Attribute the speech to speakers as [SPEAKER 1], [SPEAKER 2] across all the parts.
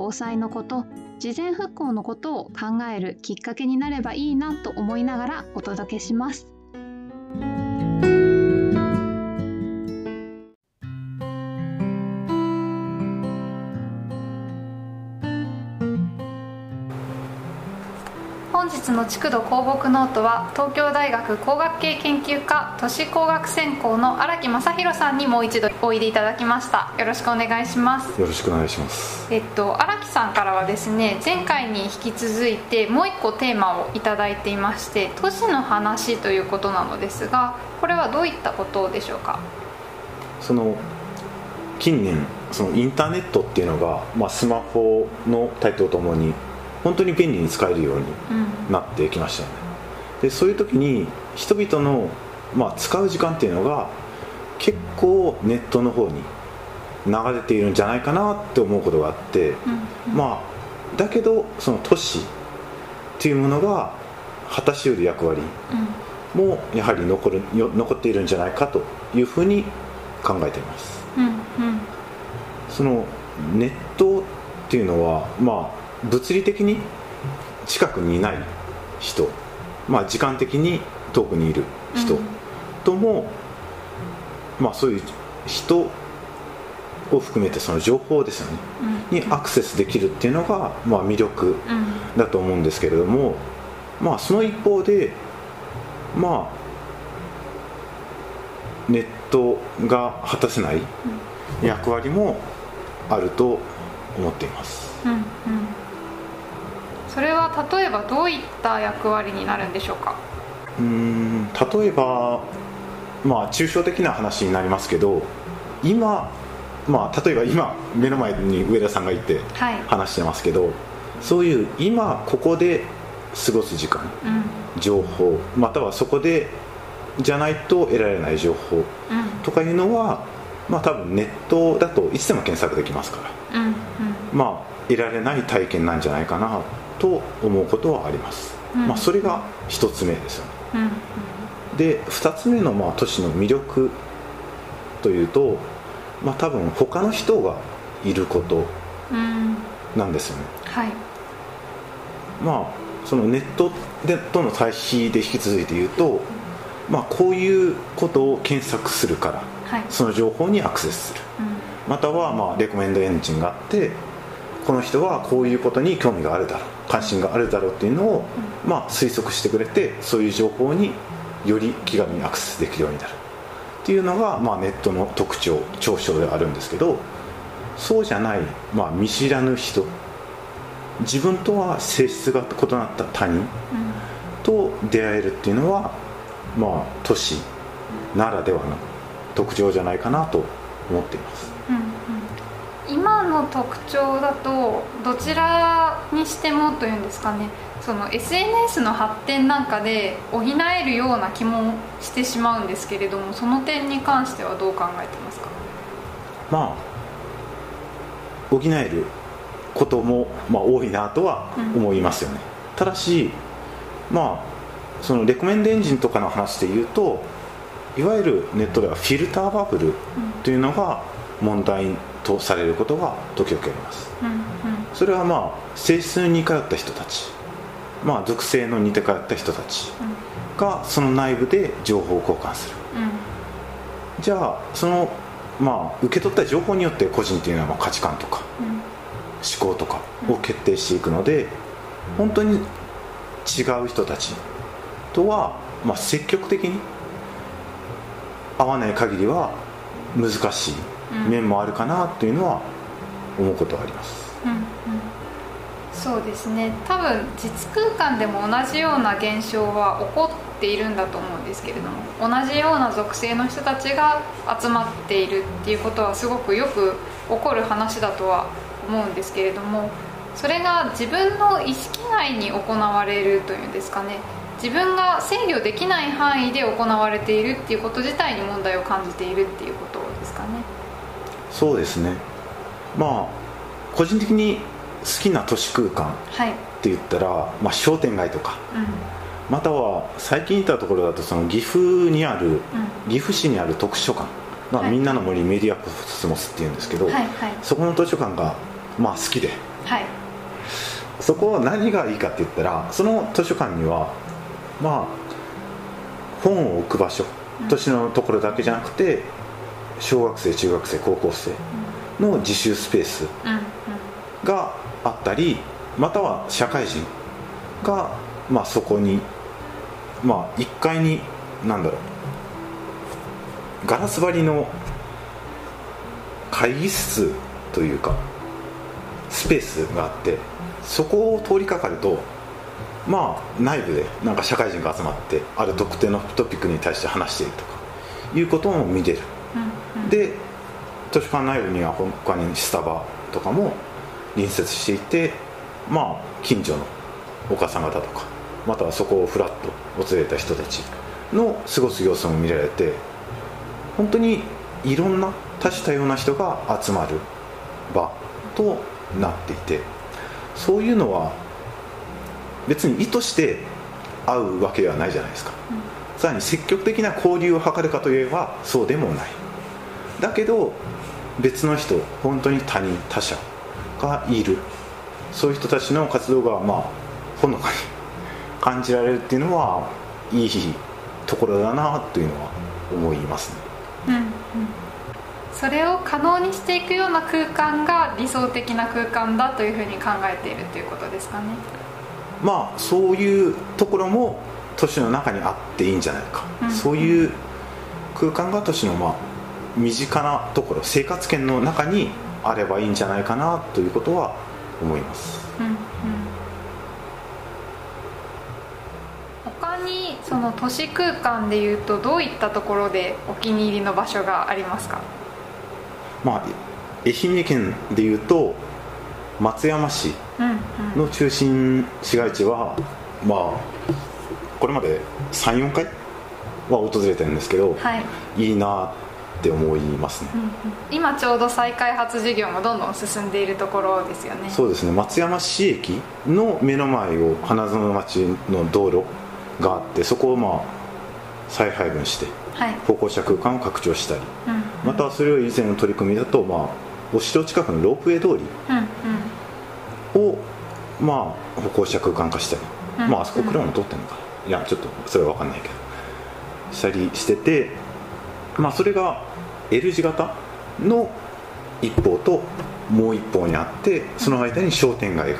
[SPEAKER 1] 防災のこと事前復興のことを考えるきっかけになればいいなと思いながらお届けします。築土工木ノートは東京大学工学系研究科都市工学専攻の荒木正弘さんにもう一度おいでいただきました。よろしくお願いします。
[SPEAKER 2] よろしくお願いします。
[SPEAKER 1] えっと荒木さんからはですね前回に引き続いてもう一個テーマを頂いていまして都市の話ということなのですがこれはどういったことでしょうか？
[SPEAKER 2] その近年そのインターネットっていうのが、まあ、スマホの台頭とともに本当に便利に使えるようになってきましたよね、うん、でそういう時に人々の、まあ、使う時間っていうのが結構ネットの方に流れているんじゃないかなって思うことがあって、うん、まあだけどその都市っていうものが果たしうる役割もやはり残る残っているんじゃないかというふうに考えています、うんうん、そのネットっていうのはまあ物理的に近くにいない人、まあ、時間的に遠くにいる人。とも、うん、まあ、そういう人を含めてその情報ですよね、うん、にアクセスできるっていうのが、まあ、魅力だと思うんですけれども、まあ、その一方でまあネットが果たせない役割もあると思っています。うんうん
[SPEAKER 1] それは例えばどういった役割になるんでしょうか？
[SPEAKER 2] うん例えばまあ抽象的な話になりますけど今まあ例えば今目の前に上田さんがいて話してますけど、はい、そういう今ここで過ごす時間、うん、情報またはそこでじゃないと得られない情報とかいうのは、まあ多分ネットだといつでも検索できますから、うんうん、まあ得られない体験なんじゃないかなと思うことはあります、うん、まあ、それが1つ目ですよね、うん、で2つ目のまあ都市の魅力というと、まあ、多分他の人がいることなんですよね、はい。まあそのネットでとの対比で引き続いて言うと、まあ、こういうことを検索するから、はい、その情報にアクセスする、またはまあレコメンドエンジンがあってこの人はこういうことに興味があるだろう関心があるだろうっていうのを、まあ、推測してくれてそういう情報により気軽にアクセスできるようになる。っていうのが、まあ、ネットの特徴長所であるんですけどそうじゃない、まあ、見知らぬ人。自分とは性質が異なった他人と出会えるっていうのは、まあ、都市ならではの特徴じゃないかなと思っています。うん
[SPEAKER 1] 今の特徴だとどちらにしてもというんですかね。その SNS の発展なんかで補えるような気もしてしまうんですけれどもその点に関してはどう考えてますか？
[SPEAKER 2] まあ補えることも、まあ、多いなとは思いますよね、うん、ただしまあそのレコメンドエンジンとかの話で言うといわゆるネットではフィルターバブルというのが問題とされることが時々あります、うんうん、それはまあ性質に似通った人たち。まあ属性の似て通った人たちがその内部で情報を交換する、うん、じゃあそのまあ受け取った情報によって個人っていうのはまあ価値観とか、思考とかを決定していくので、本当に違う人たちとは、まあ、積極的に会わない限りは難しい面もあるかなというのは思うことはあります、うんうん、
[SPEAKER 1] そうですね。多分実空間でも同じような現象は起こっているんだと思うんですけれども同じような属性の人たちが集まっているっていうことはすごくよく起こる話だとは思うんですけれどもそれが自分の意識内に行われるというんですかね。自分が制御できない範囲で行われているっていうこと自体に問題を感じているっていうことですかね
[SPEAKER 2] そうですね。まあ個人的に好きな都市空間って言ったら、はい、まあ、商店街とか、うん。または最近行ったところだとその岐阜にある、うん、岐阜市にある特殊書館、まあ、はい、みんなの森メディアコスモスっていうんですけど、はいはい、そこの図書館がまあ好きで、はい、そこは何がいいかって言ったらその図書館にはまあ本を置く場所年のところだけじゃなくて小学生中学生高校生の自習スペースがあったりまたは社会人がまあそこにまあ1階に何だろうガラス張りの会議室というかスペースがあってそこを通りかかるとまあ内部でなんか社会人が集まってある特定のトピックに対して話しているとかいうことも見れる、う、で図書館内部には他にスタバとかも隣接していてまあ近所のお母さん方とかまたはそこをふらっと訪れた人たちの過ごす様子も見られて本当にいろんな多種多様な人が集まる場となっていてそういうのは別に意図して会うわけではないじゃないですか、うん、さらに積極的な交流を図るかといえばそうでもないだけど別の人本当に他人他者がいる。そういう人たちの活動がまあほのかに 感じられるっていうのはいいところだなというのは思いますね、うんうん、
[SPEAKER 1] それを可能にしていくような空間が理想的な空間だというふうに考えているということですかね。
[SPEAKER 2] まあそういうところも都市の中にあっていいんじゃないか、うん、そういう空間が都市のまあ身近なところ生活圏の中にあればいいんじゃないかなということは思います、うんうん
[SPEAKER 1] にその都市空間でいうとどういったところでお気に入りの場所がありますか？
[SPEAKER 2] まあ愛媛県でいうと松山市の中心市街地は、まあこれまで34回は訪れてるんですけど、はい、いいなって思いますね、うんうん、
[SPEAKER 1] 今ちょうど再開発事業もどんどん進んでいるところですよね。
[SPEAKER 2] そうですね。松山市駅の目の前を花園町の道路があってそこをまあ再配分して、歩行者空間を拡張したり、またそれを以前の取り組みだと、まあ、お城近くのロープウェイ通りを、まあ、歩行者空間化したり、まああそこ車も通ってるのかいやちょっとそれは分かんないけどしたりしてて、まあ、それが L 字型の一方ともう一方にあってその間に商店街が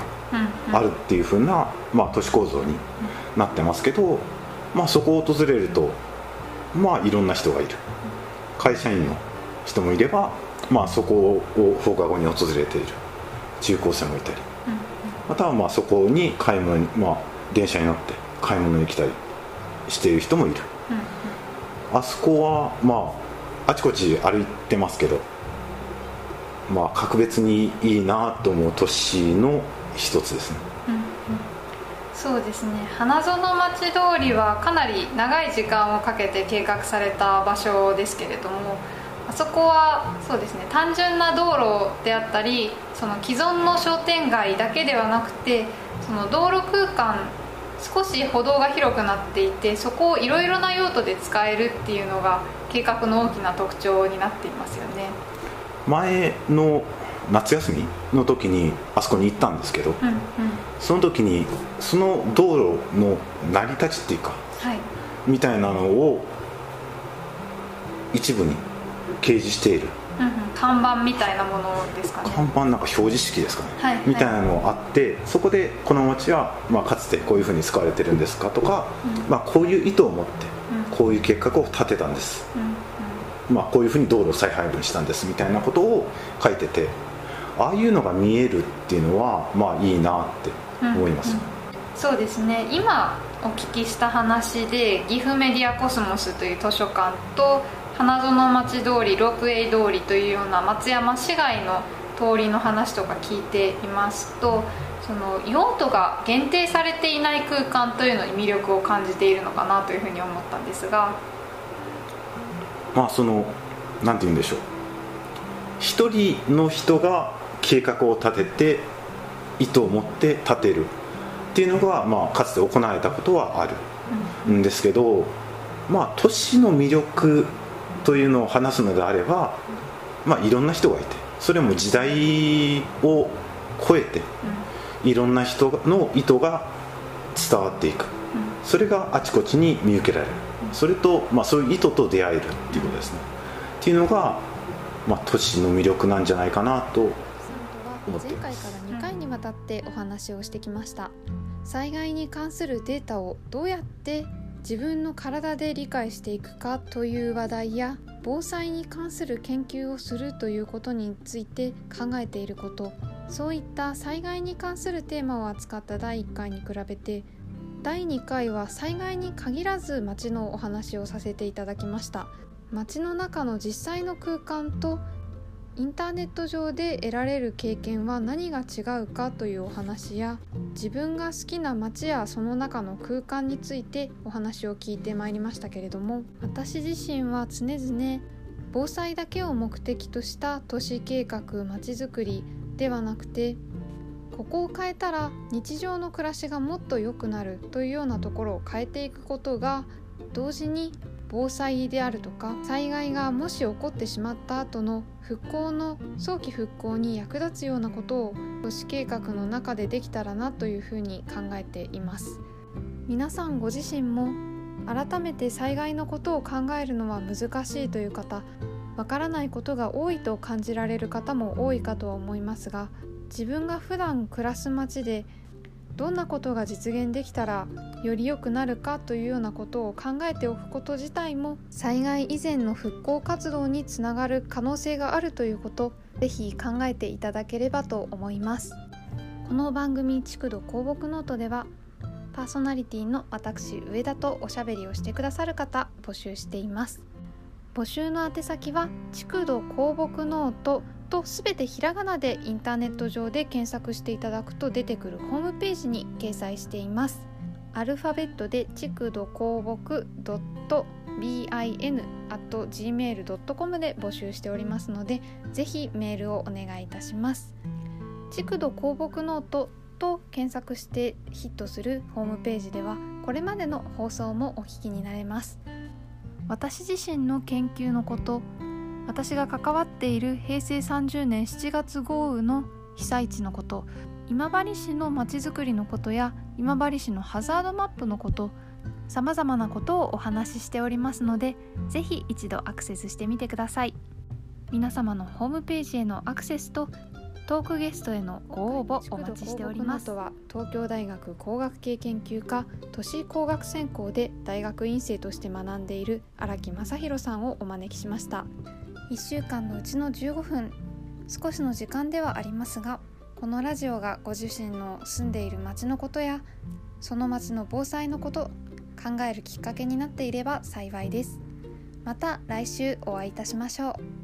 [SPEAKER 2] あるっていうふうな、まあ、都市構造になってますけど、まあ、そこを訪れるとまあいろんな人がいる。会社員の人もいれば、まあ、そこを放課後に訪れている。中高生もいたり、またはまあそこに買い物に、まあ、電車に乗って買い物に来たりしている人もいる、あそこはまああちこち歩いてますけどまあ格別にいいなと思う都市の一つですね、うん、
[SPEAKER 1] そうですね。花園町通りはかなり長い時間をかけて計画された場所ですけれどもあそこはそうですね。単純な道路であったりその既存の商店街だけではなくてその道路空間少し歩道が広くなっていてそこをいろいろな用途で使えるっていうのが計画の大きな特徴になっていますよね。
[SPEAKER 2] 前の夏休みの時にあそこに行ったんですけど、うんうん、その時にその道路の成り立ちっていうか、はい、みたいなのを一部に掲示している、
[SPEAKER 1] うんうん、看板みたいなものですかね。
[SPEAKER 2] 看板なんか表示式ですかね、はい、みたいなのがあってそこでこの町は、まあ、かつてこういうふうに使われてるんですかとか、うん、まあ、こういう意図を持ってこういう計画を立てたんです、うん、まあ、こういうふうに道路を再配分したんですみたいなことを書いててああいうのが見えるっていうのはまあいいなって思います、うんうん、
[SPEAKER 1] そうですね。今お聞きした話で岐阜メディアコスモスという図書館と花園町通りロープウェイ通りというような松山市街の
[SPEAKER 3] 通りの話とか聞いていますとその用途が限定されていない空間というのに魅力を感じているのかなというふうに思ったんですが。
[SPEAKER 2] まあそのなんて言うんでしょう。一人の人が計画を立てて意図を持って立てるっていうのが、まあ、かつて行われたことはあるんですけど、まあ、都市の魅力というのを話すのであれば、まあ、いろんな人がいてそれも時代を超えていろんな人の意図が伝わっていく。それがあちこちに見受けられる。それと、まあ、そういう意図と出会えるっていうことですね。っていうのが、まあ、都市の魅力なんじゃないかなと
[SPEAKER 3] 思っています。前回から2回にわたってお話をしてきました。災害に関するデータをどうやって自分の体で理解していくかという話題や防災に関する研究をするということについて考えていること。そういった災害に関するテーマを扱った第1回に比べて第2回は災害に限らず街のお話をさせていただきました。街の中の実際の空間とインターネット上で得られる経験は何が違うかというお話や自分が好きな街やその中の空間についてお話を聞いてまいりましたけれども私自身は常々防災だけを目的とした都市計画まちづくりではなくてここを変えたら日常の暮らしがもっと良くなるというようなところを変えていくことが同時に防災であるとか災害がもし起こってしまった後の復興の早期復興に役立つようなことを都市計画の中でできたらなというふうに考えています。皆さんご自身も改めて災害のことを考えるのは難しいという方わからないことが多いと感じられる方も多いかとは思いますが自分が普段暮らす街でどんなことが実現できたらより良くなるかというようなことを考えておくこと自体も災害以前の復興活動につながる可能性があるということぜひ考えていただければと思います。この番組「築土構木ノート」ではパーソナリティの私上田とおしゃべりをしてくださる方募集しています。募集の宛先は築土構木ノートと全てひらがなでインターネット上で検索していただくと出てくるホームページに掲載しています。アルファベットで築土公木 bin.gmail.com で募集しておりますのでぜひメールをお願いいたします。築土構木ノートと検索してヒットするホームページではこれまでの放送もお聞きになれます。私自身の研究のこと私が関わっている平成30年7月豪雨の被災地のこと今治市のまちづくりのことや今治市のハザードマップのことさまざまなことをお話ししておりますのでぜひ一度アクセスしてみてください。皆様のホームページへのアクセスとトークゲストへのご応募お待ちしております。は東京大学工学系研究科都市工学専攻で大学院生として学んでいる荒木正弘さんをお招きしました。1週間のうちの15分少しの時間ではありますがこのラジオがご自身の住んでいる町のことやその町の防災のこと考えるきっかけになっていれば幸いです。また来週お会いいたしましょう。